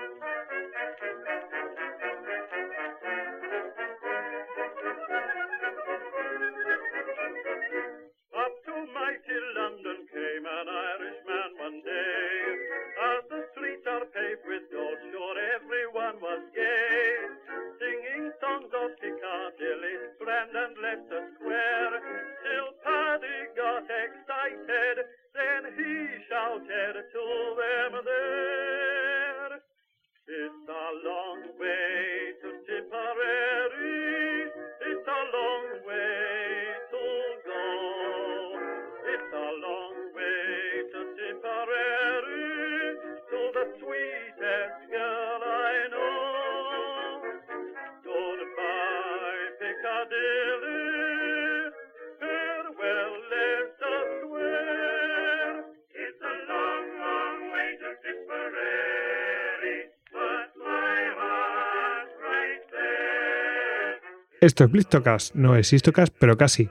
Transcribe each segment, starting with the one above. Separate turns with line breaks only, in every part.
Thank you.
Esto es Blistocast, no es Histocast, pero casi.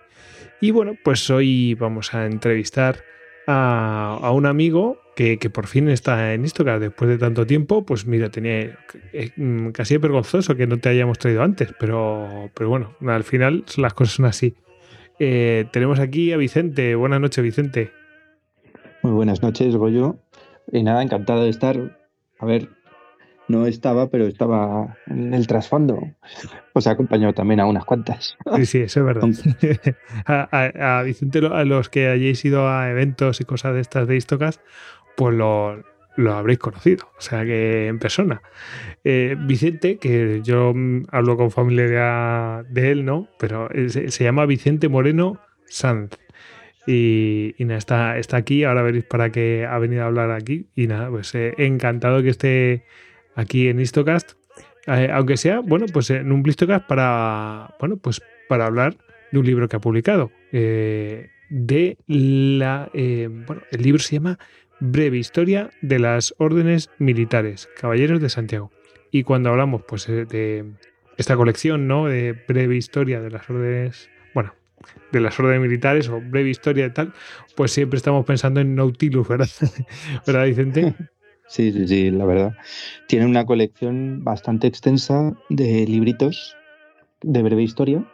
Y bueno, pues hoy vamos a entrevistar a, un amigo que, que por fin está en Histocast después de tanto tiempo. Pues mira, tenía eh, mm, casi vergonzoso que no te hayamos traído antes, pero, pero bueno, al final las cosas son así. Eh, tenemos aquí a Vicente. Buenas noches, Vicente.
Muy buenas noches, Goyo. Y nada, encantado de estar. A ver, no estaba, pero estaba en el trasfondo. Os he acompañado también a unas cuantas.
Sí, sí, eso es verdad. a, a- a Vicente, a los que hayáis ido a eventos y cosas de estas de Histocast, pues lo, lo habréis conocido, o sea que en persona. Eh, Vicente, que yo hablo con familia de él, ¿no? Pero se, se llama Vicente Moreno Sanz. Y, y nada, está, está aquí, ahora veréis para qué ha venido a hablar aquí. Y nada, pues eh, encantado que esté aquí en Histocast. Eh, aunque sea, bueno, pues en un Blistocast para, bueno, pues para hablar de un libro que ha publicado. eh, de la, eh, bueno, el libro se llama Breve Historia de las Órdenes Militares, Caballeros de Santiago. Y cuando hablamos, pues, de esta colección, ¿no? De Breve Historia de las Órdenes, bueno, de las órdenes militares o breve historia y tal, pues siempre estamos pensando en Nautilus, ¿verdad? ¿Verdad, Vicente?
Sí, sí, sí, la verdad. Tiene una colección bastante extensa de libritos de breve historia,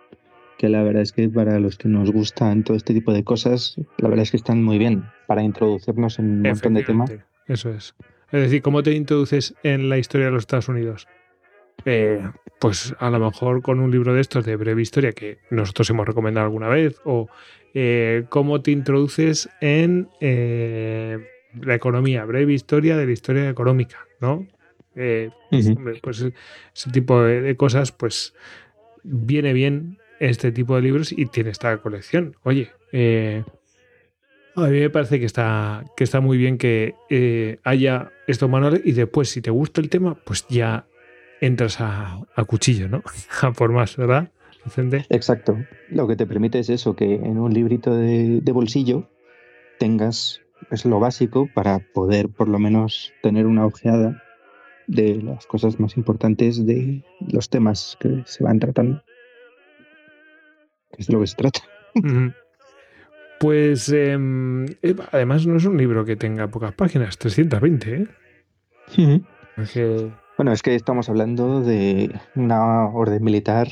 que la verdad es que para los que nos gustan todo este tipo de cosas, la verdad es que están muy bien para introducirnos en un montón de temas.
Eso es. Es decir, ¿cómo te introduces en la historia de los Estados Unidos? Eh, pues a lo mejor con un libro de estos de breve historia que nosotros hemos recomendado alguna vez, o eh, cómo te introduces en eh, la economía, breve historia de la historia económica, ¿no? Eh, hombre, pues ese tipo de, de cosas, pues viene bien este tipo de libros y tiene esta colección. Oye, eh, a mí me parece que está, que está muy bien que eh, haya estos manuales y después, si te gusta el tema, pues ya entras a, a cuchillo, ¿no? A por más, ¿verdad, Vicente?
Exacto. Lo que te permite es eso, que en un librito de, de bolsillo tengas pues, lo básico para poder por lo menos tener una ojeada de las cosas más importantes de los temas que se van tratando. Que es de lo que se trata.
Pues em, eh, además no es un libro que tenga pocas páginas, 320, ¿eh? Es que-
Bueno, es que estamos hablando de una orden militar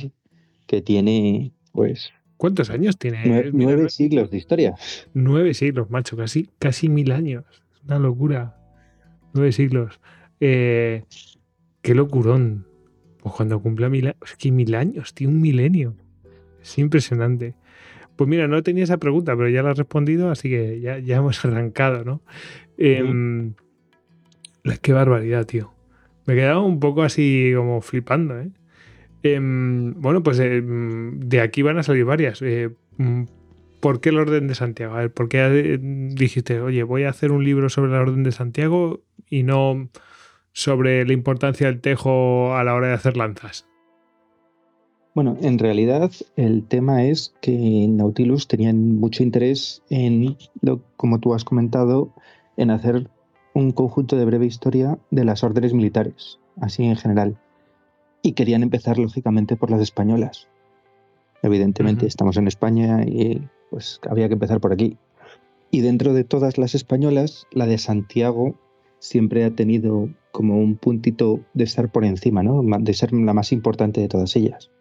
que tiene pues
¿Cuántos años tiene?
nueve siglos de historia.
Nueve siglos, macho, casi, casi mil años. Una locura. Nueve siglos. Eh, qué locurón. Pues cuando cumpla mil años. Es que mil años, tío, un milenio. Es impresionante. Pues mira, no tenía esa pregunta, pero ya la has respondido, así que ya, ya hemos arrancado, ¿no? Em, la- Qué barbaridad, tío. Me quedaba un poco así como flipando, ¿eh? Em, bueno, pues em, de aquí van a salir varias. Eh, mm, ¿Por qué el orden de Santiago? ¿por qué eh, dijiste, oye, voy a hacer un libro sobre la orden de Santiago y no sobre la importancia del tejo a la hora de hacer lanzas?
Bueno, en realidad el tema es que Nautilus tenían mucho interés en, lo, como tú has comentado, en hacer un conjunto de breve historia de las órdenes militares, así en general. Y querían empezar, lógicamente, por las españolas. Evidentemente, estamos en España y pues había que empezar por aquí. Y dentro de todas las españolas, la de Santiago siempre ha tenido como un puntito de estar por encima, ¿no? De ser la más importante de todas ellas.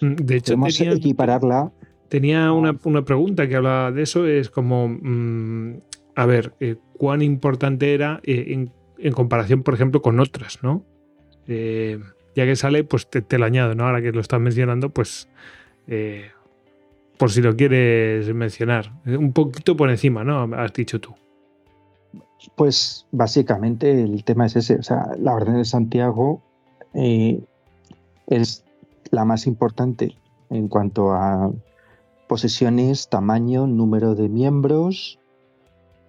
Mm, de hecho,
Podemos
tenía,
equipararla.
tenía una, una pregunta que hablaba de eso, es como, mm, a ver, eh, cuán importante era eh, en, en comparación, por ejemplo, con otras, ¿no? Eh, ya que sale, pues te, te lo añado, ¿no? Ahora que lo estás mencionando, pues eh, por si lo quieres mencionar. Eh, Un poquito por encima, ¿no? Has dicho tú.
Pues básicamente el tema es ese. O sea, la Orden de Santiago eh, es la más importante en cuanto a posesiones, tamaño, número de miembros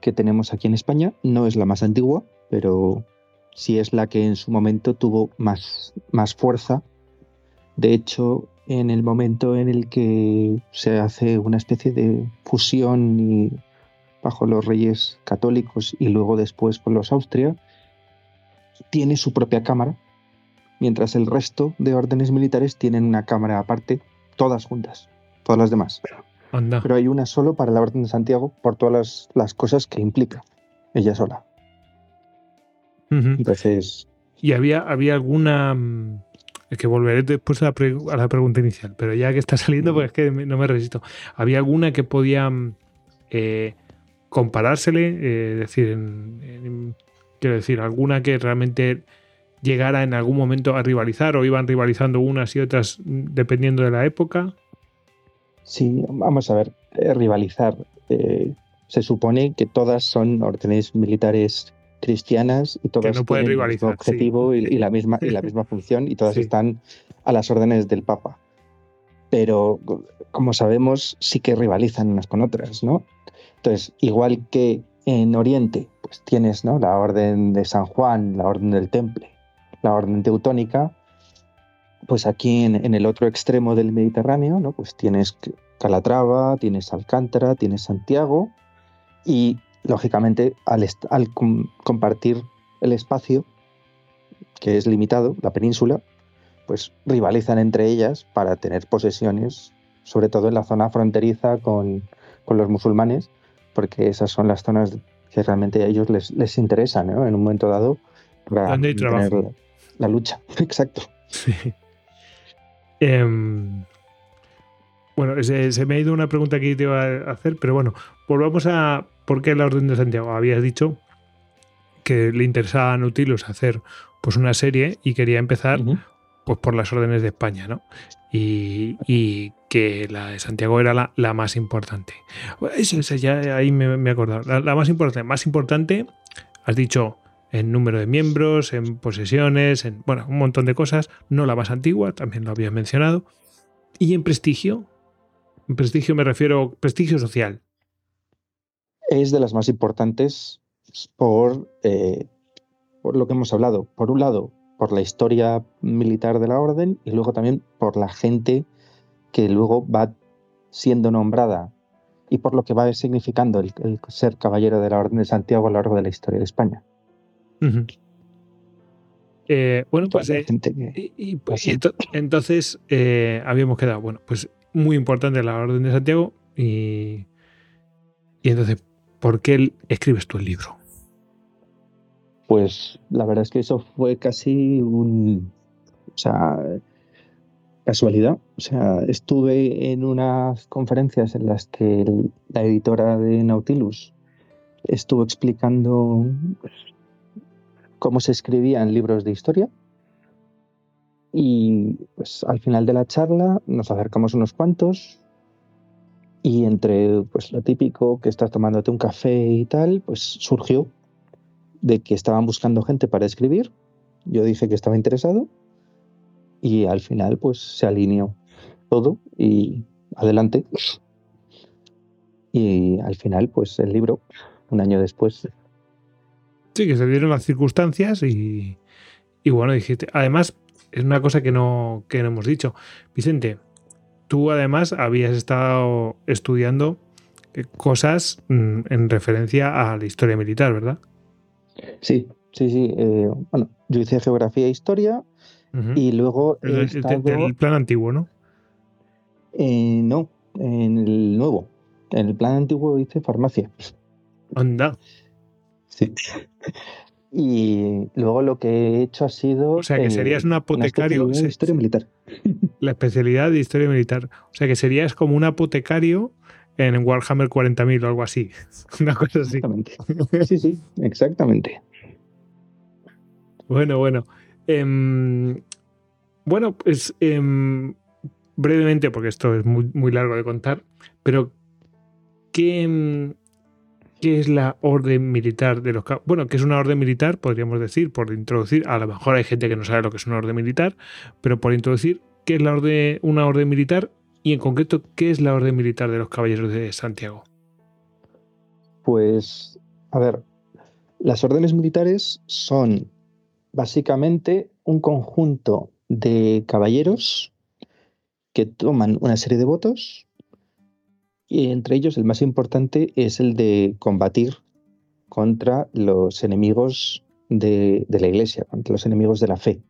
que tenemos aquí en España. No es la más antigua, pero sí es la que en su momento tuvo más, más fuerza. De hecho, en el momento en el que se hace una especie de fusión y bajo los reyes católicos y luego después con los Austria, tiene su propia cámara, mientras el resto de órdenes militares tienen una cámara aparte, todas juntas, todas las demás.
Anda.
Pero hay una solo para la Orden de Santiago por todas las, las cosas que implica ella sola. Entonces,
Y había, había alguna. mm, Es que volveré después a la, pre- a la pregunta inicial, pero ya que está saliendo, pues es que no me resisto. ¿Había alguna que podía mm, eh, comparársele? Eh, Es decir, en- en- quiero decir, alguna que realmente llegara en algún momento a rivalizar o iban rivalizando unas y otras mm, dependiendo de la época.
sí, vamos a ver, eh, rivalizar. eh, se supone que todas son órdenes militares cristianas y todas
no
tienen el mismo
rivalizar, sí.
objetivo y, y la misma, y la misma función y todas
Sí.
están a las órdenes del Papa. Pero, como sabemos, sí que rivalizan unas con otras, ¿no? Entonces, igual que en Oriente, pues tienes ¿no? la Orden de San Juan, la Orden del Temple, la Orden Teutónica, pues aquí en, en el otro extremo del Mediterráneo, ¿no? Pues tienes Calatrava, tienes Alcántara, tienes Santiago y, lógicamente, al, al com- compartir el espacio, que es limitado, la península, pues rivalizan entre ellas para tener posesiones, sobre todo en la zona fronteriza con, con los musulmanes, porque esas son las zonas que realmente a ellos les, les interesan, ¿no? En un momento dado, para tener la, la lucha. Exacto.
Sí. Em, bueno, se, se me ha ido una pregunta que te iba a hacer, pero bueno, volvamos a por qué la Orden de Santiago. Habías dicho que le interesaba a Nautilus hacer pues una serie y quería empezar pues por las órdenes de España, ¿no? Y, y que la de Santiago era la, la más importante. Eso, eso, ya ahí me, me he acordado. La, la más importante, más importante, has dicho en número de miembros, en posesiones, en bueno, un montón de cosas. No la más antigua, también lo habías mencionado. Y en prestigio, en prestigio me refiero prestigio social.
Es de las más importantes por, eh, por lo que hemos hablado. Por un lado, por la historia militar de la orden y luego también por la gente que luego va siendo nombrada y por lo que va significando el, el ser caballero de la Orden de Santiago a lo largo de la historia de España.
Eh, bueno, pues eh,
que-
Y, pues, ento- entonces eh, habíamos quedado, bueno, pues muy importante la Orden de Santiago y, y entonces, ¿por qué escribes tú el libro?
Pues la verdad es que eso fue casi un. O sea, casualidad. O sea, estuve en unas conferencias en las que la editora de Nautilus estuvo explicando pues, cómo se escribían libros de historia. Y pues al final de la charla nos acercamos unos cuantos. Y entre pues lo típico que estás tomándote un café y tal, pues surgió de que estaban buscando gente para escribir. Yo dije que estaba interesado y al final pues se alineó todo y adelante. Y al final pues el libro, un año después,
Sí, que se dieron las circunstancias y, y bueno, dijiste, además, es una cosa que no, que no hemos dicho. Vicente, tú además habías estado estudiando eh, cosas mm, en referencia a la historia militar, ¿verdad?
sí, sí, sí. eh, bueno, yo hice geografía e historia y luego
El-
he
el-
estado...
plan antiguo, ¿no?
eh, no, en el nuevo. En el plan antiguo hice farmacia.
Anda.
Sí. Y luego lo que he hecho ha sido.
O sea, que serías un apotecario.
de historia militar.
La especialidad de historia militar. O sea, que serías como un apotecario en Warhammer 40.000 o algo así. Una cosa así.
Exactamente. Sí, sí, exactamente.
Bueno, bueno. Em, bueno, pues em, brevemente, porque esto es muy, muy largo de contar, pero ¿qué, em, ¿qué es la orden militar de los Bueno, que es una orden militar, podríamos decir, por introducir, a lo mejor hay gente que no sabe lo que es una orden militar, pero por introducir, ¿qué es la orden, una orden militar y en concreto, ¿qué es la Orden Militar de los Caballeros de Santiago?
Pues, a ver, las órdenes militares son básicamente un conjunto de caballeros que toman una serie de votos y entre ellos el más importante es el de combatir contra los enemigos de, la iglesia, contra los enemigos de la fe.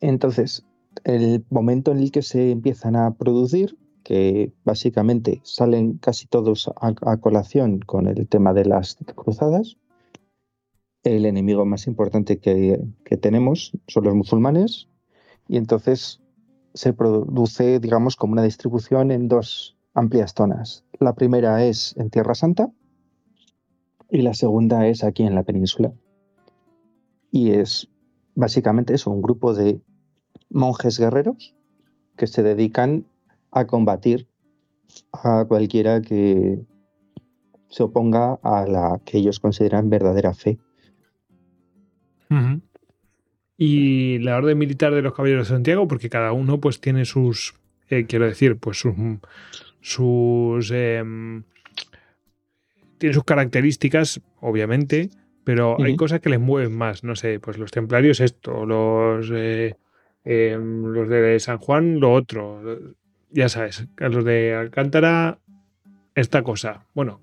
Entonces, el momento en el que se empiezan a producir, que básicamente salen casi todos a, colación con el tema de las cruzadas, el enemigo más importante que, tenemos son los musulmanes, y entonces se produce, digamos, como una distribución en dos amplias zonas. La primera es en Tierra Santa y la segunda es aquí en la península. Y es básicamente un grupo de monjes guerreros que se dedican a combatir a cualquiera que se oponga a la que ellos consideran verdadera fe.
Y la orden militar de los caballeros de Santiago, porque cada uno pues tiene sus, eh, quiero decir, pues sus, sus em, tiene sus características, obviamente, pero hay cosas que les mueven más. No sé, pues los templarios esto, los eh, Em, los de San Juan, lo otro. Ya sabes, los de Alcántara, esta cosa. Bueno,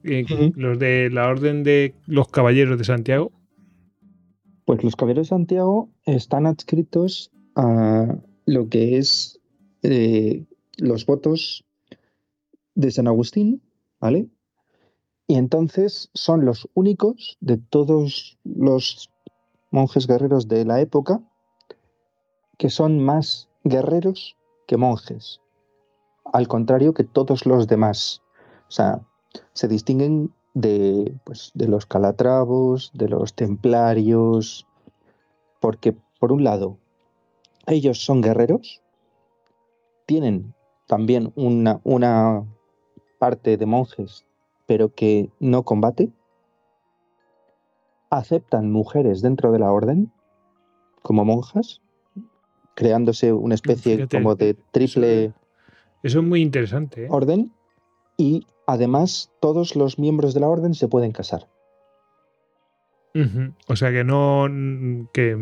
los de la Orden de los Caballeros de Santiago.
Pues los Caballeros de Santiago están adscritos a lo que es eh, los votos de San Agustín, ¿vale? Y entonces son los únicos de todos los monjes guerreros de la época que son más guerreros que monjes, al contrario que todos los demás. O sea, se distinguen de, pues, de los calatravos, de los templarios, porque por un lado, ellos son guerreros, tienen también una, una parte de monjes, pero que no combate, aceptan mujeres dentro de la orden como monjas creándose una especie como de triple...
Eso es muy interesante. ¿eh?
Orden. Y además todos los miembros de la orden se pueden casar.
O sea que no, que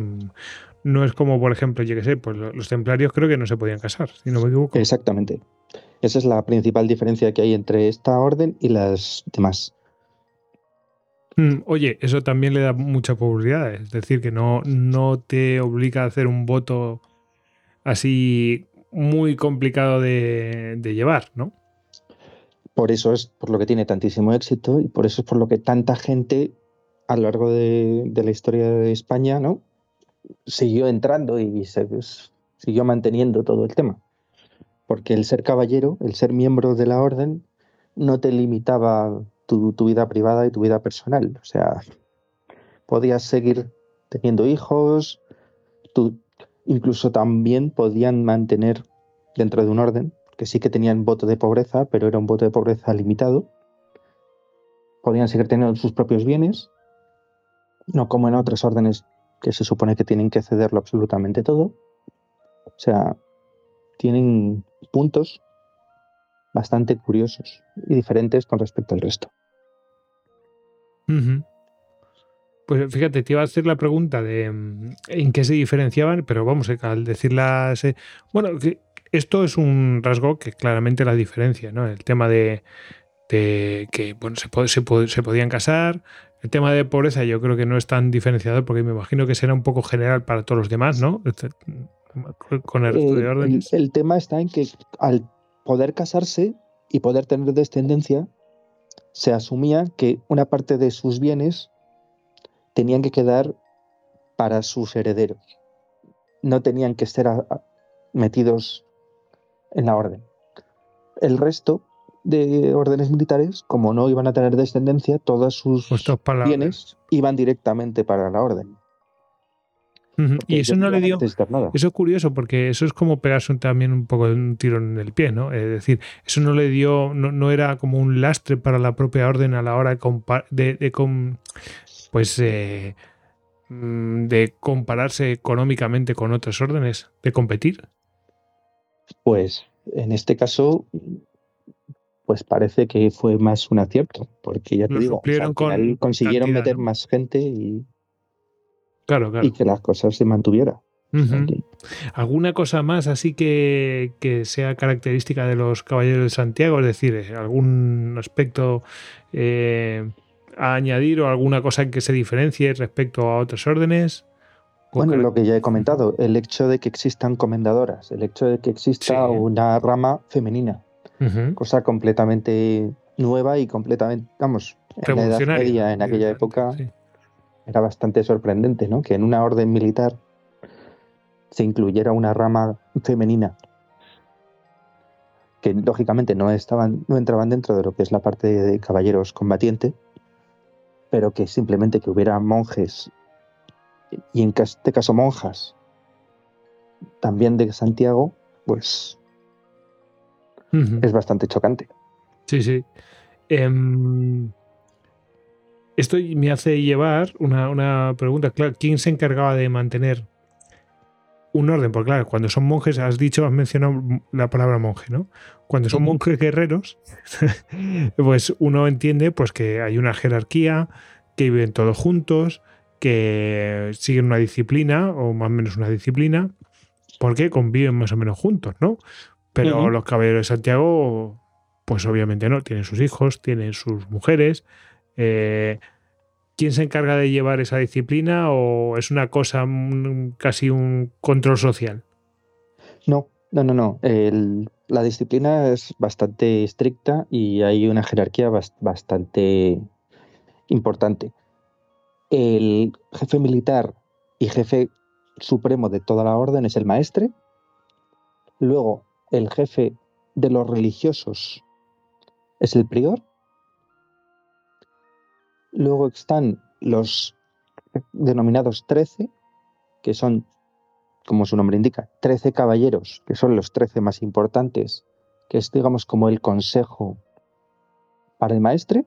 no es como, por ejemplo, yo que sé, pues los templarios creo que no se podían casar, si no me equivoco.
Exactamente. Esa es la principal diferencia que hay entre esta orden y las demás.
Mm, oye, eso también le da mucha popularidad, es decir, que no, no te obliga a hacer un voto así muy complicado de, llevar, ¿no?
Por eso es por lo que tiene tantísimo éxito y por eso es por lo que tanta gente a lo largo de, la historia de España, ¿no? Siguió entrando y se, pues, siguió manteniendo todo el tema. Porque el ser caballero, el ser miembro de la orden, no te limitaba tu, vida privada y tu vida personal. O sea, podías seguir teniendo hijos, tu, incluso también podían mantener dentro de un orden, que sí que tenían voto de pobreza, pero era un voto de pobreza limitado. Podían seguir teniendo sus propios bienes, no como en otras órdenes que se supone que tienen que cederlo absolutamente todo. O sea, tienen puntos bastante curiosos y diferentes con respecto al resto.
Pues fíjate, te iba a hacer la pregunta de mm, en qué se diferenciaban, pero vamos, eh, al decirlas. Eh, bueno, esto es un rasgo que claramente la diferencia, ¿no? El tema de, que bueno, se, se, se, podían casar. El tema de pobreza yo creo que no es tan diferenciado porque me imagino que será un poco general para todos los demás, ¿no?
Con el resto de órdenes. el tema está en que al poder casarse y poder tener descendencia, se asumía que una parte de sus bienes tenían que quedar para sus herederos. No tenían que ser metidos en la orden. El resto de órdenes militares, como no iban a tener descendencia, todos sus bienes iban directamente para la orden.
Y eso no le dio. Eso es curioso porque eso es como pegarse también un poco de un tiro en el pie, ¿no? Es decir, eso no le dio, no, era como un lastre para la propia orden a la hora de, de, pues eh, mm, de compararse económicamente con otras órdenes, de competir.
Pues en este caso, pues parece que fue más un acierto, porque ya te digo, consiguieron meter más gente y y que las cosas se mantuvieran.
¿Alguna cosa más así que, sea característica de los caballeros de Santiago? Es decir, eh, algún aspecto eh, a añadir o alguna cosa que se diferencie respecto a otras órdenes?
Bueno, lo que ya he comentado, el hecho de que existan comendadoras, el hecho de que exista una rama femenina, cosa completamente nueva y completamente, vamos, en la Edad Media, en aquella época, era bastante sorprendente, ¿no? Que en una orden militar se incluyera una rama femenina que lógicamente no estaban, no entraban dentro de lo que es la parte de caballeros combatiente, pero que simplemente que hubiera monjes y en este caso monjas también de Santiago, pues es bastante chocante.
Sí, sí. Em, esto me hace llevar una, pregunta, claro, ¿quién se encargaba de mantener un orden? Porque claro, cuando son monjes, has dicho, has mencionado la palabra monje, ¿no? Cuando son monjes guerreros, pues uno entiende pues que hay una jerarquía, que viven todos juntos, que siguen una disciplina, o más o menos una disciplina, porque conviven más o menos juntos, ¿no? Pero los caballeros de Santiago, pues obviamente no, tienen sus hijos, tienen sus mujeres, eh, ¿Quién se encarga de llevar esa disciplina o es una cosa casi un control social?
No, no, no, no. la disciplina es bastante estricta y hay una jerarquía bastante importante. El jefe militar y jefe supremo de toda la orden es el maestre. Luego, el jefe de los religiosos es el prior Luego están los denominados 13, que son, como su nombre indica, 13 caballeros, que son los 13 más importantes, que es, digamos, como el consejo para el maestre,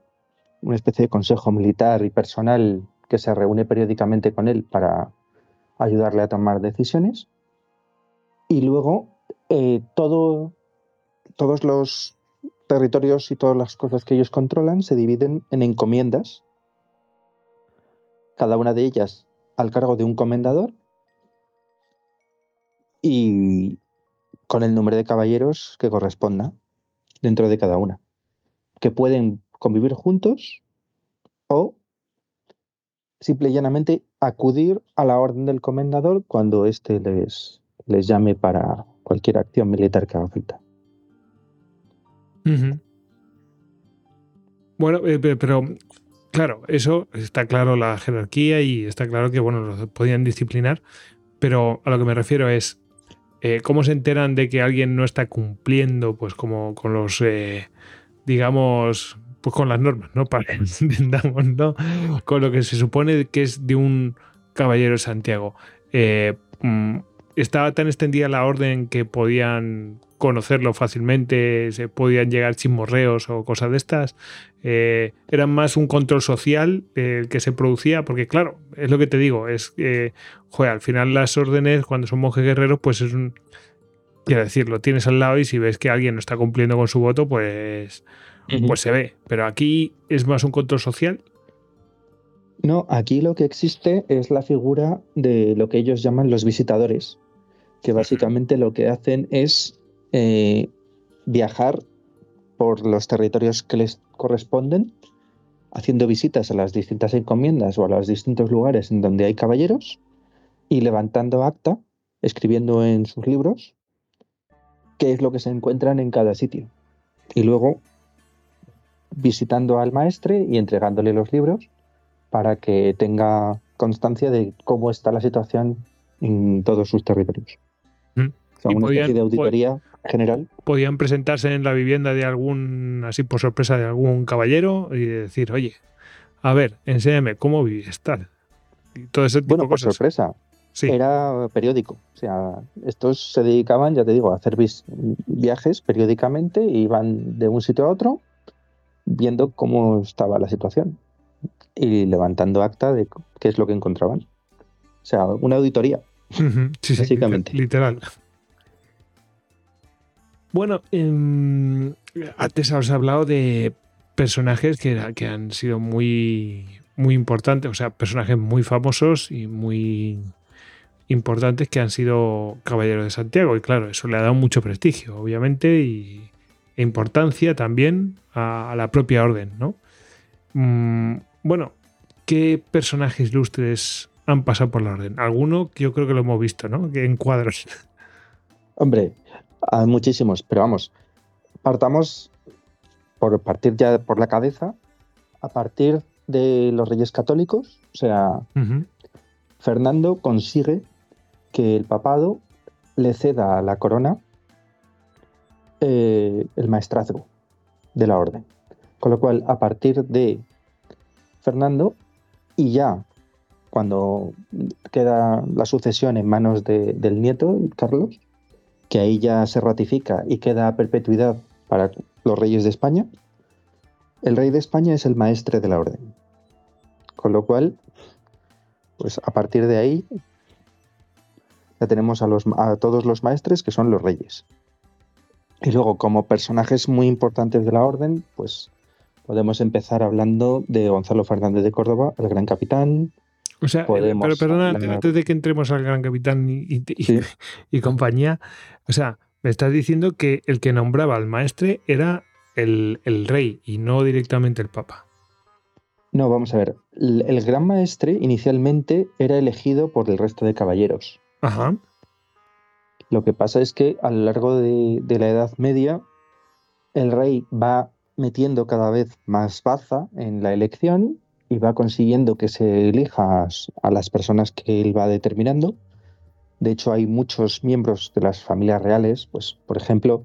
una especie de consejo militar y personal que se reúne periódicamente con él para ayudarle a tomar decisiones. Y luego eh, todo, todos los territorios y todas las cosas que ellos controlan se dividen en encomiendas cada una de ellas al cargo de un comendador y con el número de caballeros que corresponda dentro de cada una, que pueden convivir juntos o simple y llanamente acudir a la orden del comendador cuando éste les, les llame para cualquier acción militar que haga falta.
Bueno, eh, pero Claro, eso está claro la jerarquía y está claro que, bueno, los podían disciplinar, pero a lo que me refiero es eh, cómo se enteran de que alguien no está cumpliendo, pues como con los, eh, digamos, pues con las normas, ¿no? Para que entendamos, ¿no? Con lo que se supone que es de un caballero de Santiago. Eh, mm, estaba tan extendida la orden que podían conocerlo fácilmente, se podían llegar chismorreos o cosas de estas. Eh, eran más un control social el que se producía, porque claro, es lo que te digo, es que, joder, al final las órdenes, cuando son monjes guerreros, pues es un... Quiero decir, lo tienes al lado y si ves que alguien no está cumpliendo con su voto, pues, pues se ve. Pero aquí es más un control social.
No, aquí lo que existe es la figura de lo que ellos llaman los visitadores, que básicamente lo que hacen es eh, viajar por los territorios que les corresponden, haciendo visitas a las distintas encomiendas o a los distintos lugares en donde hay caballeros y levantando acta, escribiendo en sus libros qué es lo que se encuentran en cada sitio. Y luego visitando al maestre y entregándole los libros para que tenga constancia de cómo está la situación en todos sus territorios.
Mm.
O sea,
Y
una
podían-
especie de auditoría general.
Podían presentarse en la vivienda de algún, así por sorpresa, de algún caballero y decir, oye, a ver, enséñame cómo vives tal. Y todo ese tipo
Bueno,
de
por
cosas.
sorpresa,
Sí.
era periódico. O sea, estos se dedicaban, ya te digo, a hacer viajes periódicamente y iban de un sitio a otro viendo cómo estaba la situación y levantando acta de qué es lo que encontraban. O sea, una auditoría.
Sí, sí,
Básicamente.
Literal. Bueno, em, antes os he hablado de personajes que, han sido muy, muy importantes, o sea, personajes muy famosos y muy importantes que han sido caballeros de Santiago. Y claro, eso le ha dado mucho prestigio, obviamente, y, e importancia también a, a la propia orden, ¿no? Mm, bueno, ¿qué personajes ilustres han pasado por la orden? Alguno que yo creo que lo hemos visto, ¿no? Que en cuadros.
Hombre, hay muchísimos, pero vamos, partamos por partir ya por la cabeza, a partir de los reyes católicos, o sea. Fernando consigue que el papado le ceda a la corona eh, el maestrazgo de la orden. Con lo cual, a partir de Fernando, y ya cuando queda la sucesión en manos de- del nieto, Carlos, que ahí ya se ratifica y queda a perpetuidad para los reyes de España, el rey de España es el maestre de la orden. Con lo cual, pues a partir de ahí ya tenemos a, a todos los maestres que son los reyes. Y luego, como personajes muy importantes de la orden, pues podemos empezar hablando de Gonzalo Fernández de Córdoba, el gran capitán.
O sea, eh,
Podemos
pero perdona,
hablar-
antes de que entremos al gran capitán y, y- y-
Sí.
y compañía, o sea, me estás diciendo que el que nombraba al maestre era el, el rey y no directamente el papa.
No, vamos a ver. El, el gran maestre inicialmente era elegido por el resto de caballeros.
Ajá.
Lo que pasa es que a lo largo de, de la Edad Media, el rey va metiendo cada vez más baza en la elección y va consiguiendo que se elija a, las personas que él va determinando. De hecho, hay muchos miembros de las familias reales, pues, por ejemplo,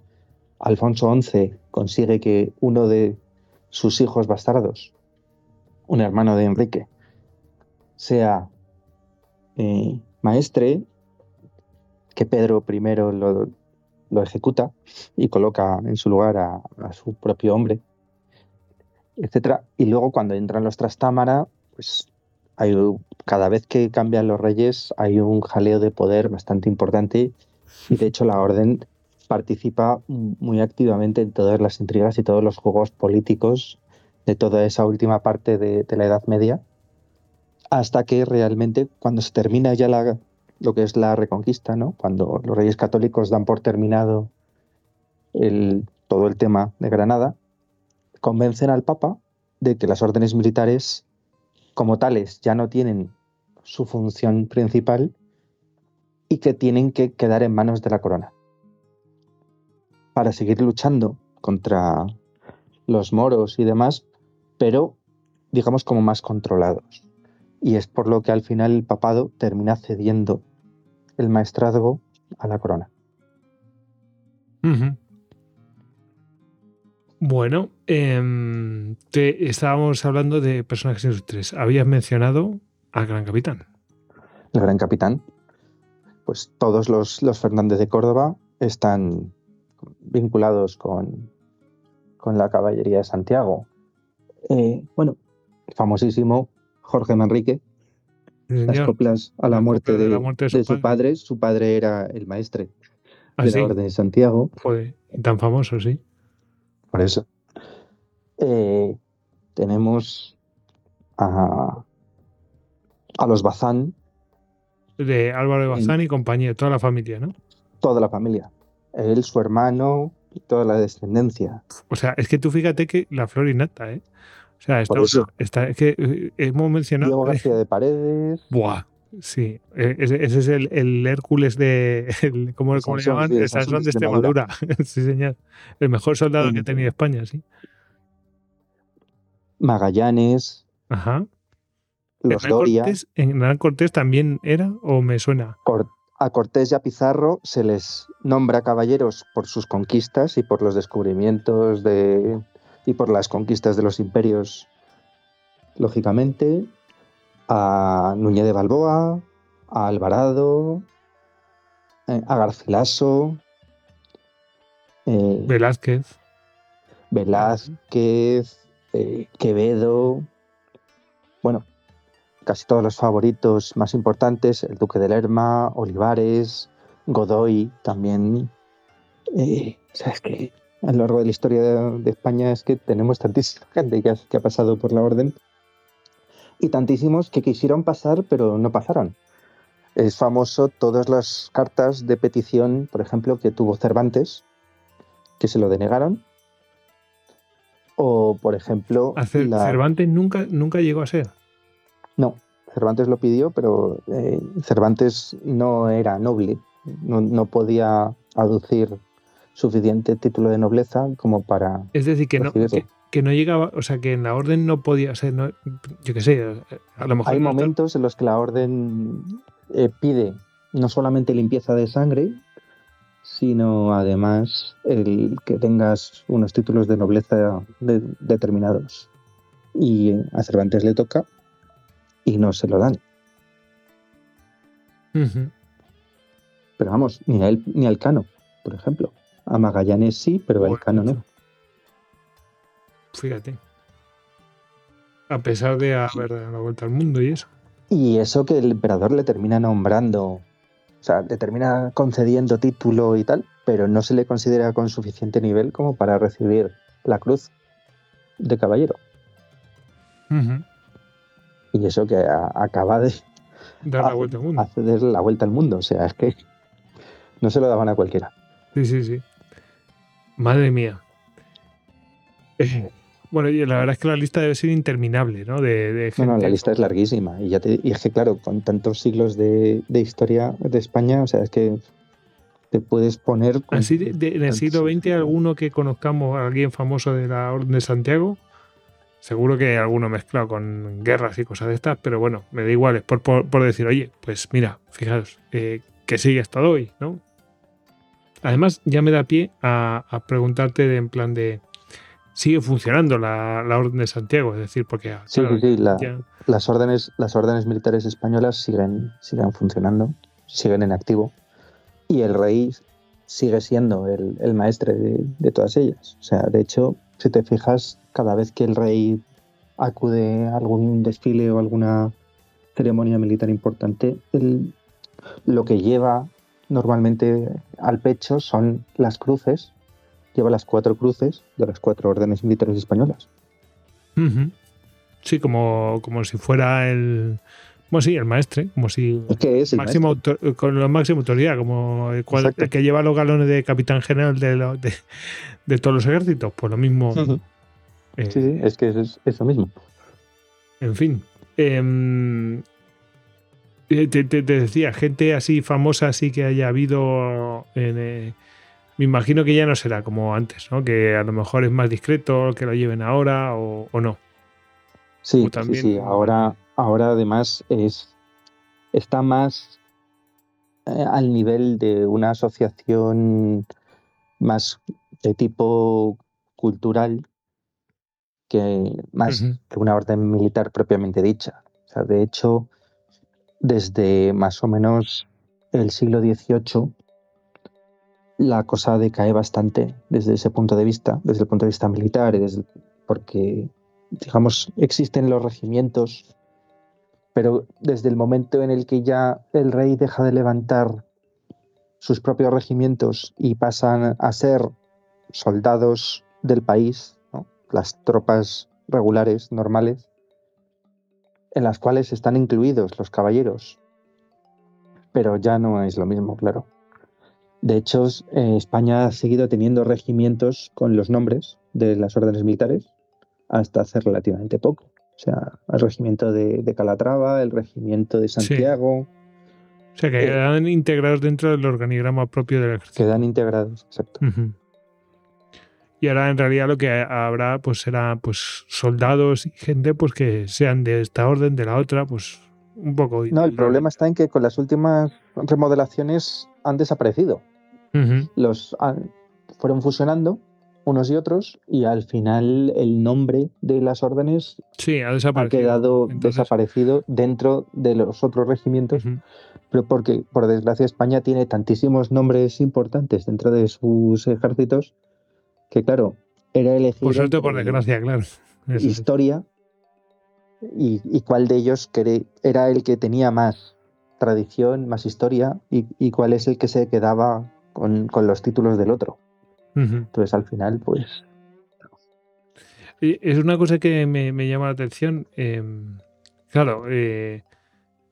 Alfonso XI consigue que uno de sus hijos bastardos, un hermano de Enrique, sea eh, maestre que Pedro I lo, lo ejecuta y coloca en su lugar a su propio hombre, etcétera. Y luego cuando entran los Trastámara, pues hay, cada vez que cambian los reyes hay un jaleo de poder bastante importante y de hecho la orden participa muy activamente en todas las intrigas y todos los juegos políticos de toda esa última parte de, de la Edad Media hasta que realmente cuando se termina ya la, lo que es la reconquista, ¿no? Cuando los reyes católicos dan por terminado el, todo el tema de Granada, convencen al Papa de que las órdenes militares, como tales, ya no tienen su función principal y que tienen que quedar en manos de la corona para seguir luchando contra los moros y demás, pero digamos como más controlados. Y es por lo que al final el papado termina cediendo el maestrazgo a la corona.
Bueno, em, te, estábamos hablando de personajes ilustres. Habías mencionado al gran capitán.
El gran capitán, pues todos los, los Fernández de Córdoba están vinculados con, con la caballería de Santiago. Eh, bueno, famosísimo Jorge Manrique, las coplas a la muerte
de
de,
la muerte de su
de su
padre.
Su padre era el maestre
Ah,
de
sí,
la Orden de Santiago.
joder, tan famoso, sí.
Por eso. Eh, tenemos a, a los Bazán,
De Álvaro de Bazán y compañía, toda la familia, ¿no?
toda la familia. Él, su hermano y toda la descendencia.
O sea, es que tú fíjate que la flor innata, ¿eh? O sea, está, está- es que eh, hemos mencionado.
Diego García de Paredes.
Buah, sí. Eh, Ese, ese es el, el Hércules de. el- ¿Cómo,
El
cómo le llaman?
sí,
Sansón de Extremadura. sí, señor. El mejor soldado que ha tenido España, sí.
Magallanes,
Ajá.
los
¿Hernán
Doria.
Cortés, ¿En Hernán Cortés también era o me suena?
A Cortés y a Pizarro se les nombra caballeros por sus conquistas y por los descubrimientos de y por las conquistas de los imperios, lógicamente. A Núñez de Balboa, a Alvarado, eh, a Garcilaso, eh,
Velázquez.
Velázquez, eh, Quevedo, bueno, casi todos los favoritos más importantes, el Duque de Lerma, Olivares, Godoy también. Eh, o sea, es que a lo largo de la historia de, de España es que tenemos tantísima gente que ha, que ha pasado por la orden y tantísimos que quisieron pasar pero no pasaron. Es famoso todas las cartas de petición, por ejemplo, que tuvo Cervantes, que se lo denegaron. O, por ejemplo,
A Cer-
la-
Cervantes nunca, nunca llegó a ser.
no, Cervantes lo pidió, pero eh, Cervantes no era noble, no, no podía aducir suficiente título de nobleza como para...
Es decir, que no, que, que no llegaba, o sea, que en la orden no podía ser, no, yo qué sé, a lo mejor
Hay momentos en los que la orden eh, pide no solamente limpieza de sangre, sino además el que tengas unos títulos de nobleza de- determinados. Y a Cervantes le toca y no se lo dan. Pero vamos, ni a él ni al Cano, por ejemplo. A Magallanes sí, pero al Cano no.
Fíjate. A pesar de haber dado la vuelta al mundo y eso.
Y eso que el emperador le termina nombrando, o sea, le termina concediendo título y tal, pero no se le considera con suficiente nivel como para recibir la cruz de caballero. Y eso que a- acaba de
Dar la vuelta al mundo.
hacer la vuelta al mundo. O sea, es que no se lo daban a cualquiera.
Sí, sí, sí. Madre mía. Eh, bueno, y la verdad es que la lista debe ser interminable, ¿no? De, de
No, no,
gente
la lista es larguísima. Y, ya te- y es que, claro, con tantos siglos de, de historia de España, o sea, es que te puedes poner. con-
Así de, de- en el siglo XX, alguno que conozcamos, alguien famoso de la Orden de Santiago, seguro que hay alguno mezclado con guerras y cosas de estas, pero bueno, me da igual, es por, por, por decir, oye, pues mira, fijaos, eh, que sigue hasta hoy, ¿no? Además, ya me da pie a, a preguntarte de, en plan de, ¿sigue funcionando la, la Orden de Santiago? Es decir, porque...
Sí,
claro,
sí, sí, la-
ya-
las, órdenes, las órdenes militares españolas siguen, siguen funcionando, siguen en activo. Y el rey sigue siendo el, el maestre de, de todas ellas. O sea, de hecho, si te fijas, cada vez que el rey acude a algún desfile o alguna ceremonia militar importante, lo que lleva normalmente al pecho son las cruces, lleva las cuatro cruces de las cuatro órdenes militares españolas.
Sí, como, como si fuera el... Bueno, sí, el maestre, como si...
Es que es el
máxima
maestro.
autor- con la máxima autoridad, como el, cual-
Exacto.
el que lleva los galones de capitán general de, lo- de, de todos los ejércitos, pues lo mismo. Eh,
Sí, sí, es que es eso mismo.
En fin. Em, eh, te, te- te decía, gente así famosa, así que haya habido. en, eh, me imagino que ya no será como antes, ¿no? Que a lo mejor es más discreto que lo lleven ahora o, o no.
Sí,
O también-
sí, sí. Ahora, ahora además es está más eh, al nivel de una asociación más de tipo cultural que más que una orden militar propiamente dicha. O sea, de hecho, desde más o menos el siglo XVIII, la cosa decae bastante desde ese punto de vista, desde el punto de vista militar, porque, digamos, existen los regimientos, pero desde el momento en el que ya el rey deja de levantar sus propios regimientos y pasan a ser soldados del país, las tropas regulares, normales, en las cuales están incluidos los caballeros, pero ya no es lo mismo, claro. De hecho, eh, España ha seguido teniendo regimientos con los nombres de las órdenes militares hasta hace relativamente poco. O sea, el regimiento de, de Calatrava, el regimiento de Santiago,
O sea, que
Eh.
quedan integrados dentro del organigrama propio del ejército.
quedan integrados, exacto.
Y ahora en realidad lo que habrá pues será pues soldados y gente pues que sean de esta orden, de la otra, pues un poco.
No, el problema está en que con las últimas remodelaciones han desaparecido. Los fueron fusionando unos y otros y al final el nombre de las órdenes
sí, ha, ha
quedado desaparecido dentro de los otros regimientos, pero porque por desgracia España tiene tantísimos nombres importantes dentro de sus ejércitos que claro, era elegido
Por suerte, por desgracia, claro.
historia y, cuál de ellos era el que tenía más tradición, más historia y, cuál es el que se quedaba con los títulos del otro. Entonces al final, pues...
Es una cosa que me, llama la atención. Em, claro, eh,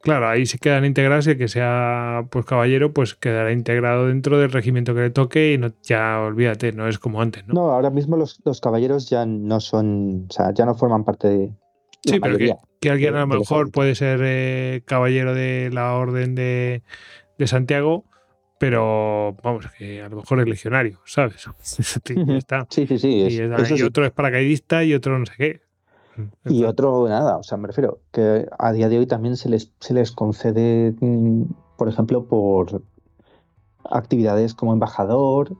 claro, ahí se quedan integrados y el que sea pues caballero, pues quedará integrado dentro del regimiento que le toque y no, ya olvídate, no es como antes, ¿no?
No, ahora mismo los, caballeros ya no son, o sea, ya no forman parte de.
sí, pero que, alguien a lo mejor puede ser eh, caballero de la orden de, de Santiago pero vamos, que a lo mejor es legionario, ¿sabes?
está. Sí, sí, sí.
y, otro es paracaidista y otro no sé qué.
Y otro nada, o sea, me refiero que a día de hoy también se les, se les concede, mm, por ejemplo, por actividades como embajador,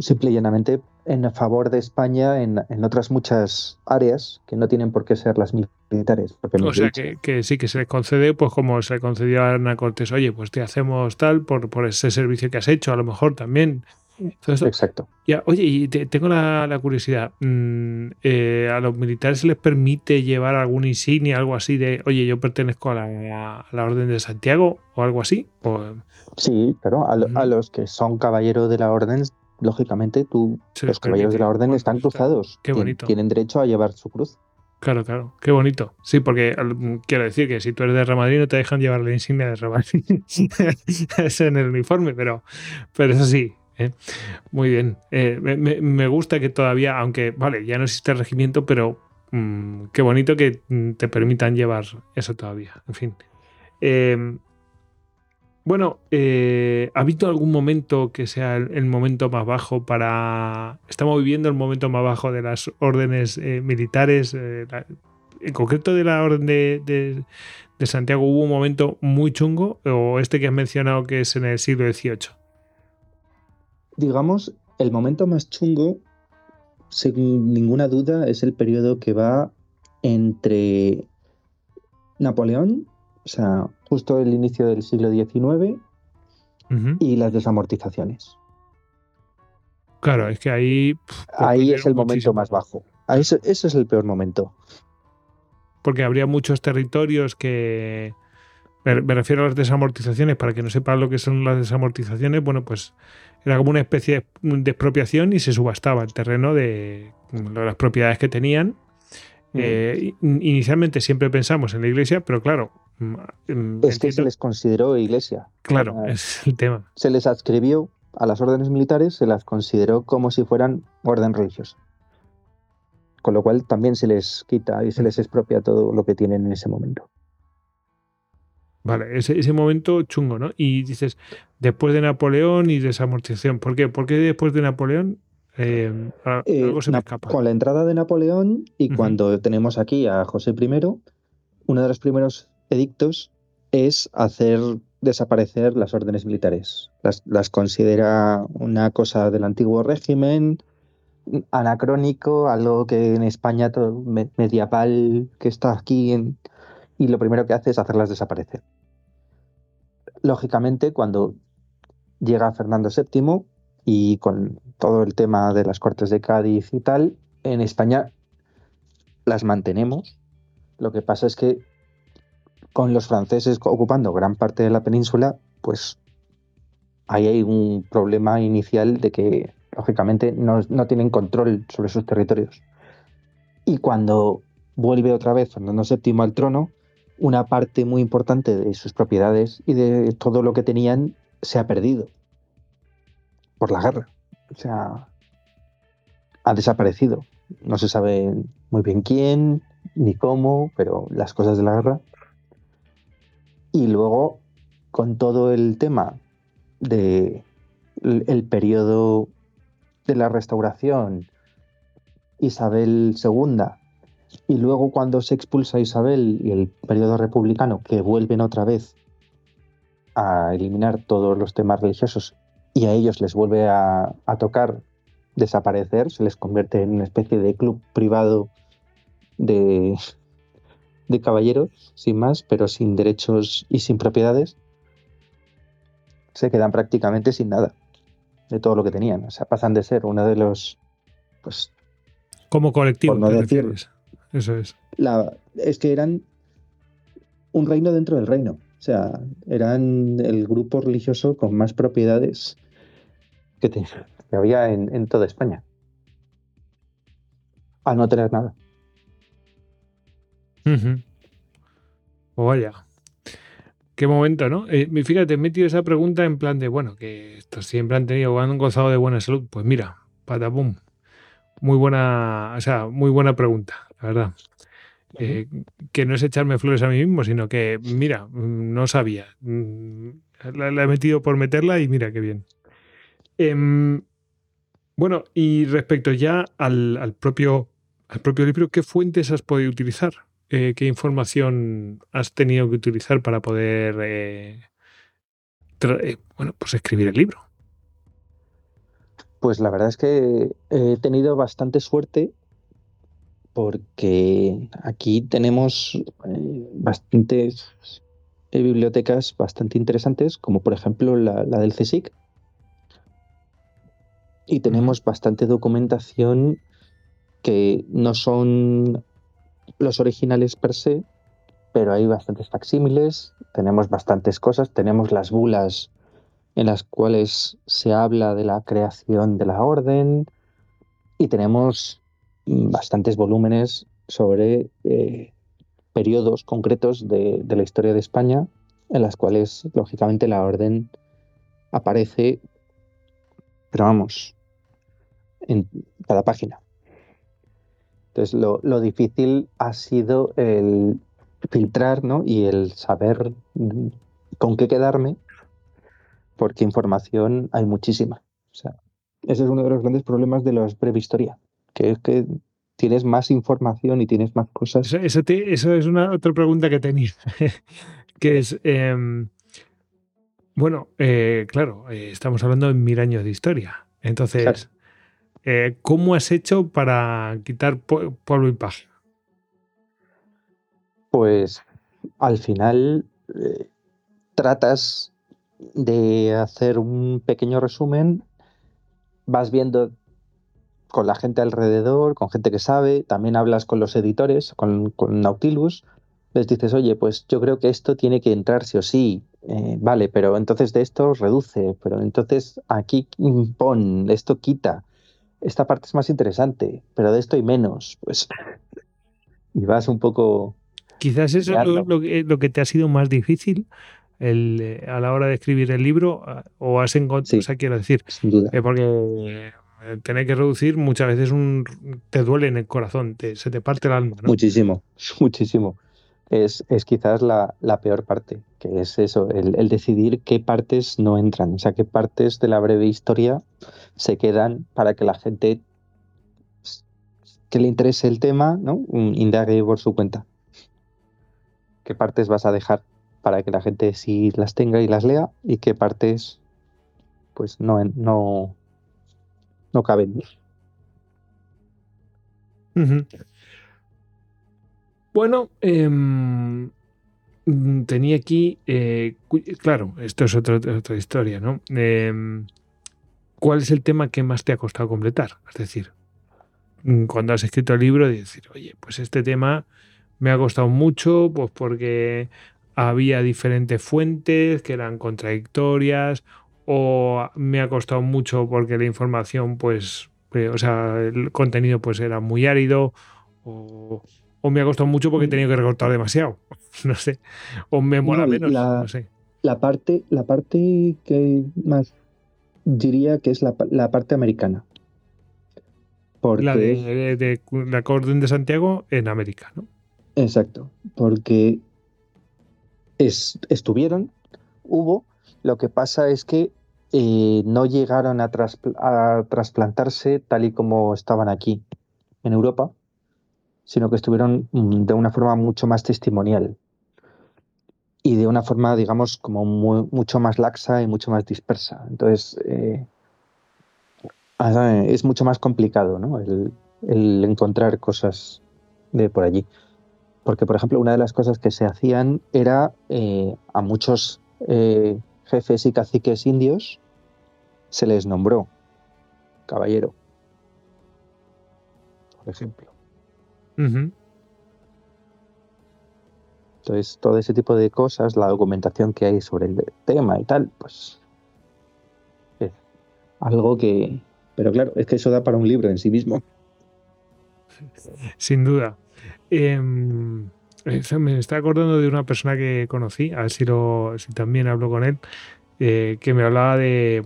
simple y llanamente en favor de España en, otras muchas áreas que no tienen por qué ser las militares.
O sea, que, sí, que se les concede, pues como se le concedió a Ana Cortés, oye, pues te hacemos tal por, por ese servicio que has hecho, a lo mejor también.
Exacto.
Ya, oye, y tengo la, curiosidad, mm, eh, ¿a los militares se les permite llevar alguna insignia, algo así de, oye, yo pertenezco a la, Orden de Santiago o algo así?
Sí, pero a, a, los que son caballeros de la Orden lógicamente tú, los caballeros de la orden están cruzados.
Qué bonito.
Tienen derecho a llevar su cruz.
Claro, claro, qué bonito. Sí, porque quiero decir que si tú eres de Real Madrid no te dejan llevar la insignia de Real Madrid. es en el uniforme, pero, pero eso sí. ¿eh? Muy bien. Eh, me, gusta que todavía, aunque, vale, ya no existe el regimiento, pero mm, qué bonito que mm, te permitan llevar eso todavía. En fin. Eh, bueno, eh, ¿ha habido algún momento que sea el, momento más bajo para... Estamos viviendo el momento más bajo de las órdenes eh, militares, eh, en concreto de la orden de, Santiago, ¿hubo un momento muy chungo o este que has mencionado que es en el siglo XVIII?
Digamos, el momento más chungo, sin ninguna duda, es el periodo que va entre Napoleón o sea, justo el inicio del siglo XIX y las desamortizaciones.
Claro, es que ahí...
ahí es el momento más bajo. Ese, ese es el peor momento.
Porque habría muchos territorios que... Me, refiero a las desamortizaciones, para que no sepan lo que son las desamortizaciones, bueno, pues era como una especie de expropiación y se subastaba el terreno de las propiedades que tenían. Eh, inicialmente siempre pensamos en la iglesia, pero claro,
Mm, mm, es que se les consideró iglesia.
Claro, es el tema.
Se les adscribió a las órdenes militares, se las consideró como si fueran orden religiosa. Con lo cual también se les quita y se les expropia todo lo que tienen en ese momento.
Vale, ese, momento chungo, ¿no? Y dices, después de Napoleón y desamortización. ¿Por qué? ¿Por qué después de Napoleón eh,
eh, se me escapa? Con la entrada de Napoleón y cuando tenemos aquí a José I, uno de los primeros edictos es hacer desaparecer las órdenes militares. Las, considera una cosa del antiguo régimen, anacrónico, algo que en España todo, medieval, que está aquí, y lo primero que hace es hacerlas desaparecer. Lógicamente, cuando llega Fernando VII y con todo el tema de las Cortes de Cádiz y tal, en España las mantenemos. Lo que pasa es que con los franceses ocupando gran parte de la península, pues ahí hay un problema inicial de que, lógicamente, no, tienen control sobre sus territorios. Y cuando vuelve otra vez Fernando VII al trono, una parte muy importante de sus propiedades y de todo lo que tenían se ha perdido por la guerra. O sea, ha desaparecido. No se sabe muy bien quién ni cómo, pero las cosas de la guerra y luego, con todo el tema de el periodo de la restauración, Isabel II, y luego cuando se expulsa Isabel y el periodo republicano, que vuelven otra vez a eliminar todos los temas religiosos y a ellos les vuelve a, tocar desaparecer, se les convierte en una especie de club privado de, de caballeros, sin más, pero sin derechos y sin propiedades, se quedan prácticamente sin nada de todo lo que tenían. O sea, pasan de ser uno de los, pues...
Como colectivo, no decir, eso es.
La, es que eran un reino dentro del reino. O sea, eran el grupo religioso con más propiedades que, que había en, toda España. Al no tener nada.
O vaya. Qué momento, ¿no? Eh, fíjate, he metido esa pregunta en plan de, bueno, que estos siempre han tenido han gozado de buena salud. Pues mira, patapum. Muy buena, o sea, muy buena pregunta, la verdad. Eh, que no es echarme flores a mí mismo, sino que, mira, no sabía. Mm, la, he metido por meterla y mira qué bien. Em, bueno, y respecto ya al, propio, al propio libro, ¿qué fuentes has podido utilizar? Eh, qué información has tenido que utilizar para poder eh, eh, bueno, pues escribir el libro.
Pues la verdad es que he tenido bastante suerte porque aquí tenemos bastantes bibliotecas bastante interesantes, como por ejemplo la, la del CSIC. Y tenemos bastante documentación que no son los originales per se, pero hay bastantes facsímiles, tenemos bastantes cosas, tenemos las bulas en las cuales se habla de la creación de la orden y tenemos bastantes volúmenes sobre eh, periodos concretos de, de la historia de España en las cuales lógicamente la orden aparece, pero vamos, en cada página. Entonces, lo, difícil ha sido el filtrar ¿no? y el saber con qué quedarme, porque información hay muchísima. O sea, ese es uno de los grandes problemas de la prehistoria, que es que tienes más información y tienes más cosas.
Eso, es una otra pregunta que tenía, que es, em, bueno, eh, claro, eh, estamos hablando de mil años de historia. Entonces, eh, ¿Cómo has hecho para quitar polvo y paja?
Pues al final eh, tratas de hacer un pequeño resumen, vas viendo con la gente alrededor, con gente que sabe, también hablas con los editores, con, Nautilus, les dices, oye, pues yo creo que esto tiene que entrar sí o sí, eh, vale, pero entonces de esto reduce, pero entonces aquí pon, esto quita esta parte es más interesante, pero de esto hay menos, pues. Y vas un poco.
Quizás eso es lo, que te ha sido más difícil el, eh, a la hora de escribir el libro, o has encontrado, o sea, quiero decir,
sin duda.
Eh, porque tener que reducir muchas veces un, te duele en el corazón, se te parte el alma.
Muchísimo, muchísimo es, quizás la, peor parte, que es eso, el, decidir qué partes no entran, o sea, qué partes de la breve historia se quedan para que la gente que le interese el tema, ¿no? indague por su cuenta. ¿Qué partes vas a dejar para que la gente sí las tenga y las lea y qué partes pues no, no, no caben?
Bueno, em, tenía aquí, eh, claro, esto es otra, otra historia, ¿no? Em, ¿Cuál es el tema que más te ha costado completar? Es decir, mm, cuando has escrito el libro, decir, oye, pues este tema me ha costado mucho, pues porque había diferentes fuentes que eran contradictorias, o me ha costado mucho porque la información, pues, eh, o sea, el contenido pues era muy árido, o, o me ha costado mucho porque he tenido que recortar demasiado. No sé. O me mola menos.
La,
no sé.
La parte, la parte que más diría que es la, parte americana.
Porque la de, la Orden de Santiago en América, ¿no?
Exacto. Porque es, estuvieron, hubo. Lo que pasa es que eh, no llegaron a, trasplantarse tal y como estaban aquí en Europa, sino que estuvieron mm, de una forma mucho más testimonial y de una forma, digamos, como mucho más laxa y mucho más dispersa. Entonces, eh, es mucho más complicado ¿no? el, encontrar cosas de por allí. Porque, por ejemplo, una de las cosas que se hacían era eh, a muchos jefes y caciques indios se les nombró caballero, por ejemplo. Entonces, todo ese tipo de cosas, la documentación que hay sobre el tema y tal, pues es algo que... Pero claro, es que eso da para un libro en sí mismo.
Sin duda. Em, me está acordando de una persona que conocí, a ver si, lo, si también hablo con él, eh, que me hablaba de.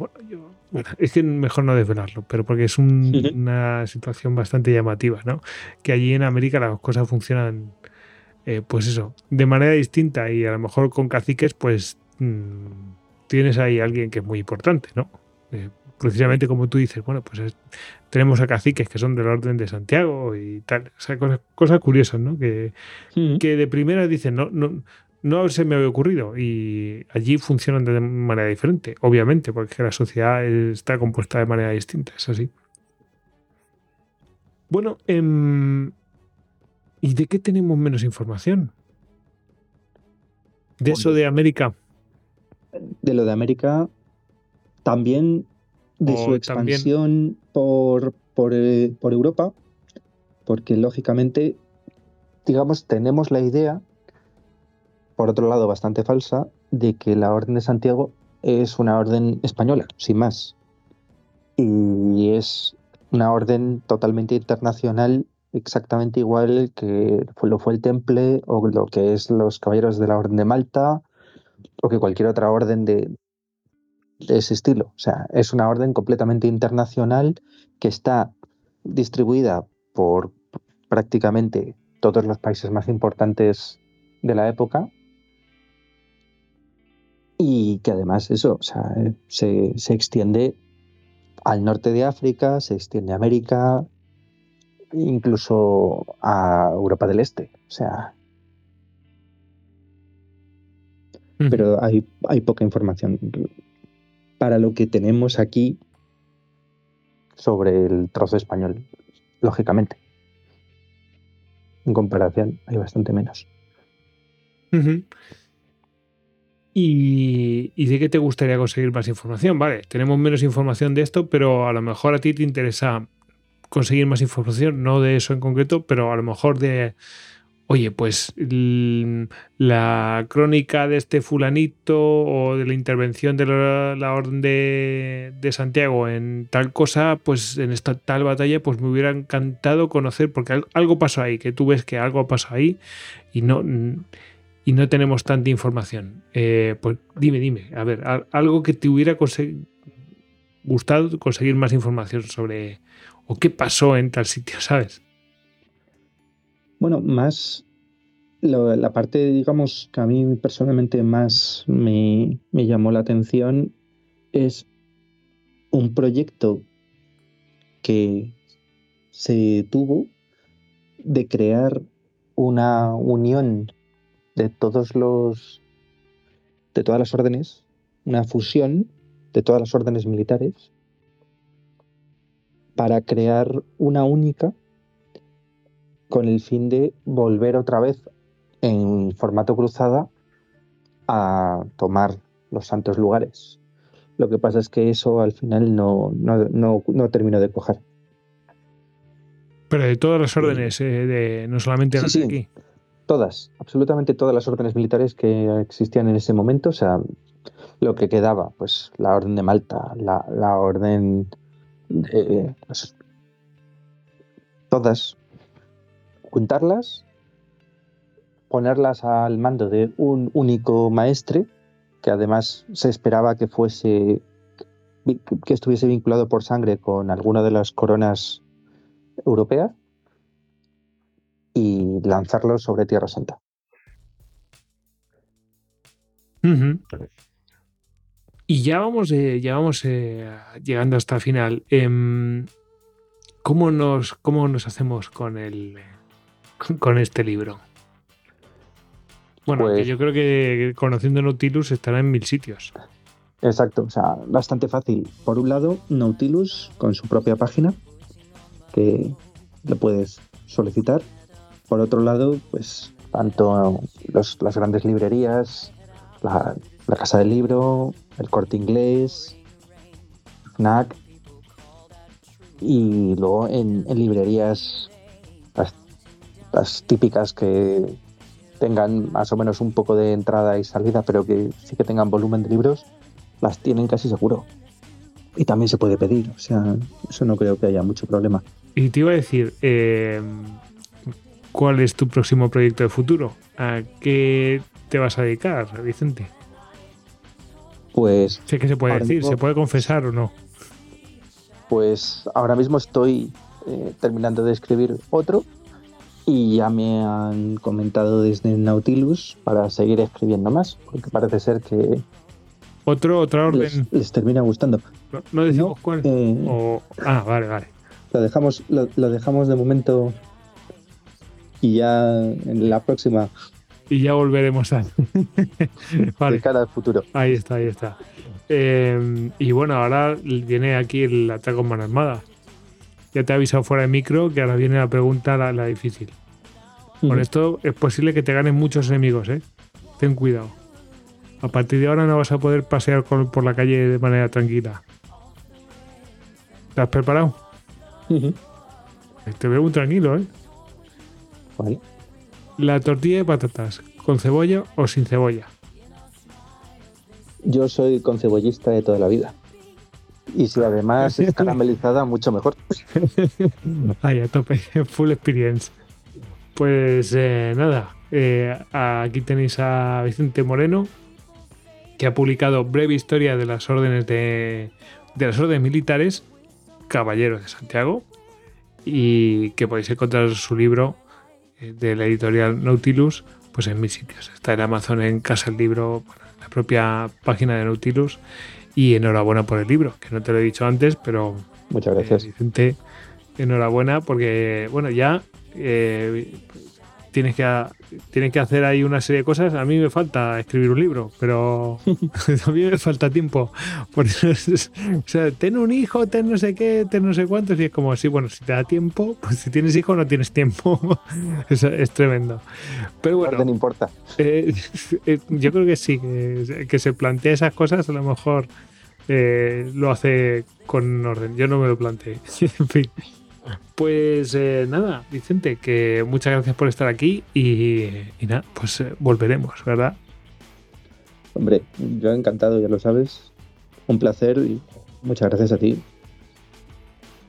Bueno, es que mejor no desvelarlo, pero porque es una situación bastante llamativa, ¿no? Que allí en América las cosas funcionan, eh, pues eso, de manera distinta y a lo mejor con caciques, pues mm, tienes ahí a alguien que es muy importante, ¿no? Eh, precisamente como tú dices, bueno, pues tenemos a caciques que son del orden de Santiago y tal, o sea, cosas, curiosas, ¿no? Que, que de primera dicen, no, no, no se me había ocurrido y allí funcionan de manera diferente, obviamente, porque la sociedad está compuesta de manera distinta, es así. Bueno, em, ¿y de qué tenemos menos información? De eso de América.
De lo de América, también de su expansión por, por, eh, por Europa, porque lógicamente, digamos, tenemos la idea por otro lado, bastante falsa, de que la Orden de Santiago es una orden española, sin más. Y es una orden totalmente internacional, exactamente igual que lo fue el Temple o lo que es los Caballeros de la Orden de Malta o que cualquier otra orden de, ese estilo. O sea, es una orden completamente internacional que está distribuida por prácticamente todos los países más importantes de la época y que además eso, o sea, eh, se, se, extiende al norte de África, se extiende a América, incluso a Europa del Este. O sea. Pero hay, hay poca información. Para lo que tenemos aquí sobre el trozo español, lógicamente. En comparación, hay bastante menos.
Y, de qué te gustaría conseguir más información. Vale, tenemos menos información de esto, pero a lo mejor a ti te interesa conseguir más información, no de eso en concreto, pero a lo mejor de, oye, pues la crónica de este fulanito o de la intervención de la, Orden de, Santiago en tal cosa, pues en esta tal batalla, pues me hubiera encantado conocer, porque algo pasó ahí, que tú ves que algo pasó ahí y no y no tenemos tanta información. Eh, pues dime, dime, a ver, algo que te hubiera gustado conseguir más información sobre o qué pasó en tal sitio, ¿sabes?
Bueno, más la parte, digamos, que a mí personalmente más me, me llamó la atención es un proyecto que se tuvo de crear una unión de todos los de todas las órdenes, una fusión de todas las órdenes militares para crear una única con el fin de volver otra vez en formato cruzada a tomar los santos lugares. Lo que pasa es que eso al final no, no, terminó de coger.
Pero de todas las órdenes, eh, de, no solamente las de aquí
todas, absolutamente todas las órdenes militares que existían en ese momento, o sea, lo que quedaba, pues la orden de Malta, la, orden de... Todas, juntarlas, ponerlas al mando de un único maestre, que además se esperaba que fuese que estuviese vinculado por sangre con alguna de las coronas europeas y lanzarlo sobre Tierra Santa.
Y ya vamos, eh, ya vamos eh, llegando hasta el final. Em, ¿cómo, nos, ¿Cómo nos hacemos con, el, con, con este libro? Bueno, que
Pues-
yo creo que conociendo Nautilus estará en mil sitios.
Exacto, o sea, bastante fácil. Por un lado, Nautilus con su propia página, que le puedes solicitar. Por otro lado, pues tanto las grandes librerías, la, Casa del Libro, el Corte Inglés, FNAC, y luego en, en librerías las, las típicas que tengan más o menos un poco de entrada y salida, pero que sí que tengan volumen de libros, las tienen casi seguro. Y también se puede pedir, o sea, eso no creo que haya mucho problema.
Y te iba a decir, eh, ¿cuál es tu próximo proyecto de futuro? ¿A qué te vas a dedicar, Vicente?
Pues,
Sé que se puede decir,
mismo-
¿se puede confesar o no?
pues ahora mismo estoy eh, terminando de escribir otro y ya me han comentado desde Nautilus para seguir escribiendo más, porque parece ser que
Otro, otra orden.
les, les termina gustando.
No, no decimos
No,
cuál.
Eh,
O- ah, vale, vale.
lo, dejamos, lo, lo dejamos de momento y ya en la próxima,
Y ya volveremos a.
de cara al futuro.
ahí está, ahí está. Eh, y bueno, ahora viene aquí el ataque con mano armada. Ya te he avisado fuera de micro que ahora viene la pregunta, la, la difícil. Con esto es posible que te ganen muchos enemigos, ¿eh? Ten cuidado. A partir de ahora no vas a poder pasear con- por la calle de manera tranquila. ¿Te has preparado? Te veo muy tranquilo, ¿eh?
Vale.
La tortilla de patatas, ¿con cebolla o sin cebolla?
Yo soy concebollista de toda la vida. Y si además es caramelizada, mucho mejor.
Ahí, a tope, full experience. Pues eh, nada, eh, aquí tenéis a Vicente Moreno, que ha publicado Breve Historia de las órdenes de, de las órdenes militares, Caballeros de Santiago, y que podéis encontrar su libro de la editorial Nautilus, pues en mis sitios. Está en Amazon, en Casa el Libro, bueno, en la propia página de Nautilus. Y enhorabuena por el libro, que no te lo he dicho antes, pero
Muchas
eh,
gracias.
Vicente, enhorabuena porque, bueno, ya eh, tienes, que, tienes que hacer ahí una serie de cosas. A mí me falta escribir un libro, pero a mí me falta tiempo. Por eso es- o sea, ten un hijo, ten no sé qué, ten no sé cuántos. Y es como, sí, bueno, si te da tiempo, pues si tienes hijo no tienes tiempo. es, es tremendo. Pero bueno,
Orden importa.
eh, eh, yo creo que sí, que, que se plantea esas cosas, a lo mejor eh, lo hace con orden. Yo no me lo planteé. en fin. Pues eh, nada, Vicente, que muchas gracias por estar aquí y, y nada, pues eh, volveremos, ¿verdad?
Hombre, yo encantado, ya lo sabes. Un placer y muchas gracias a ti.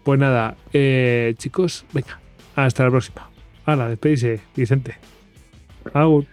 Pues nada, eh, chicos, venga, hasta la próxima. Hala, despedise, Vicente. Agur.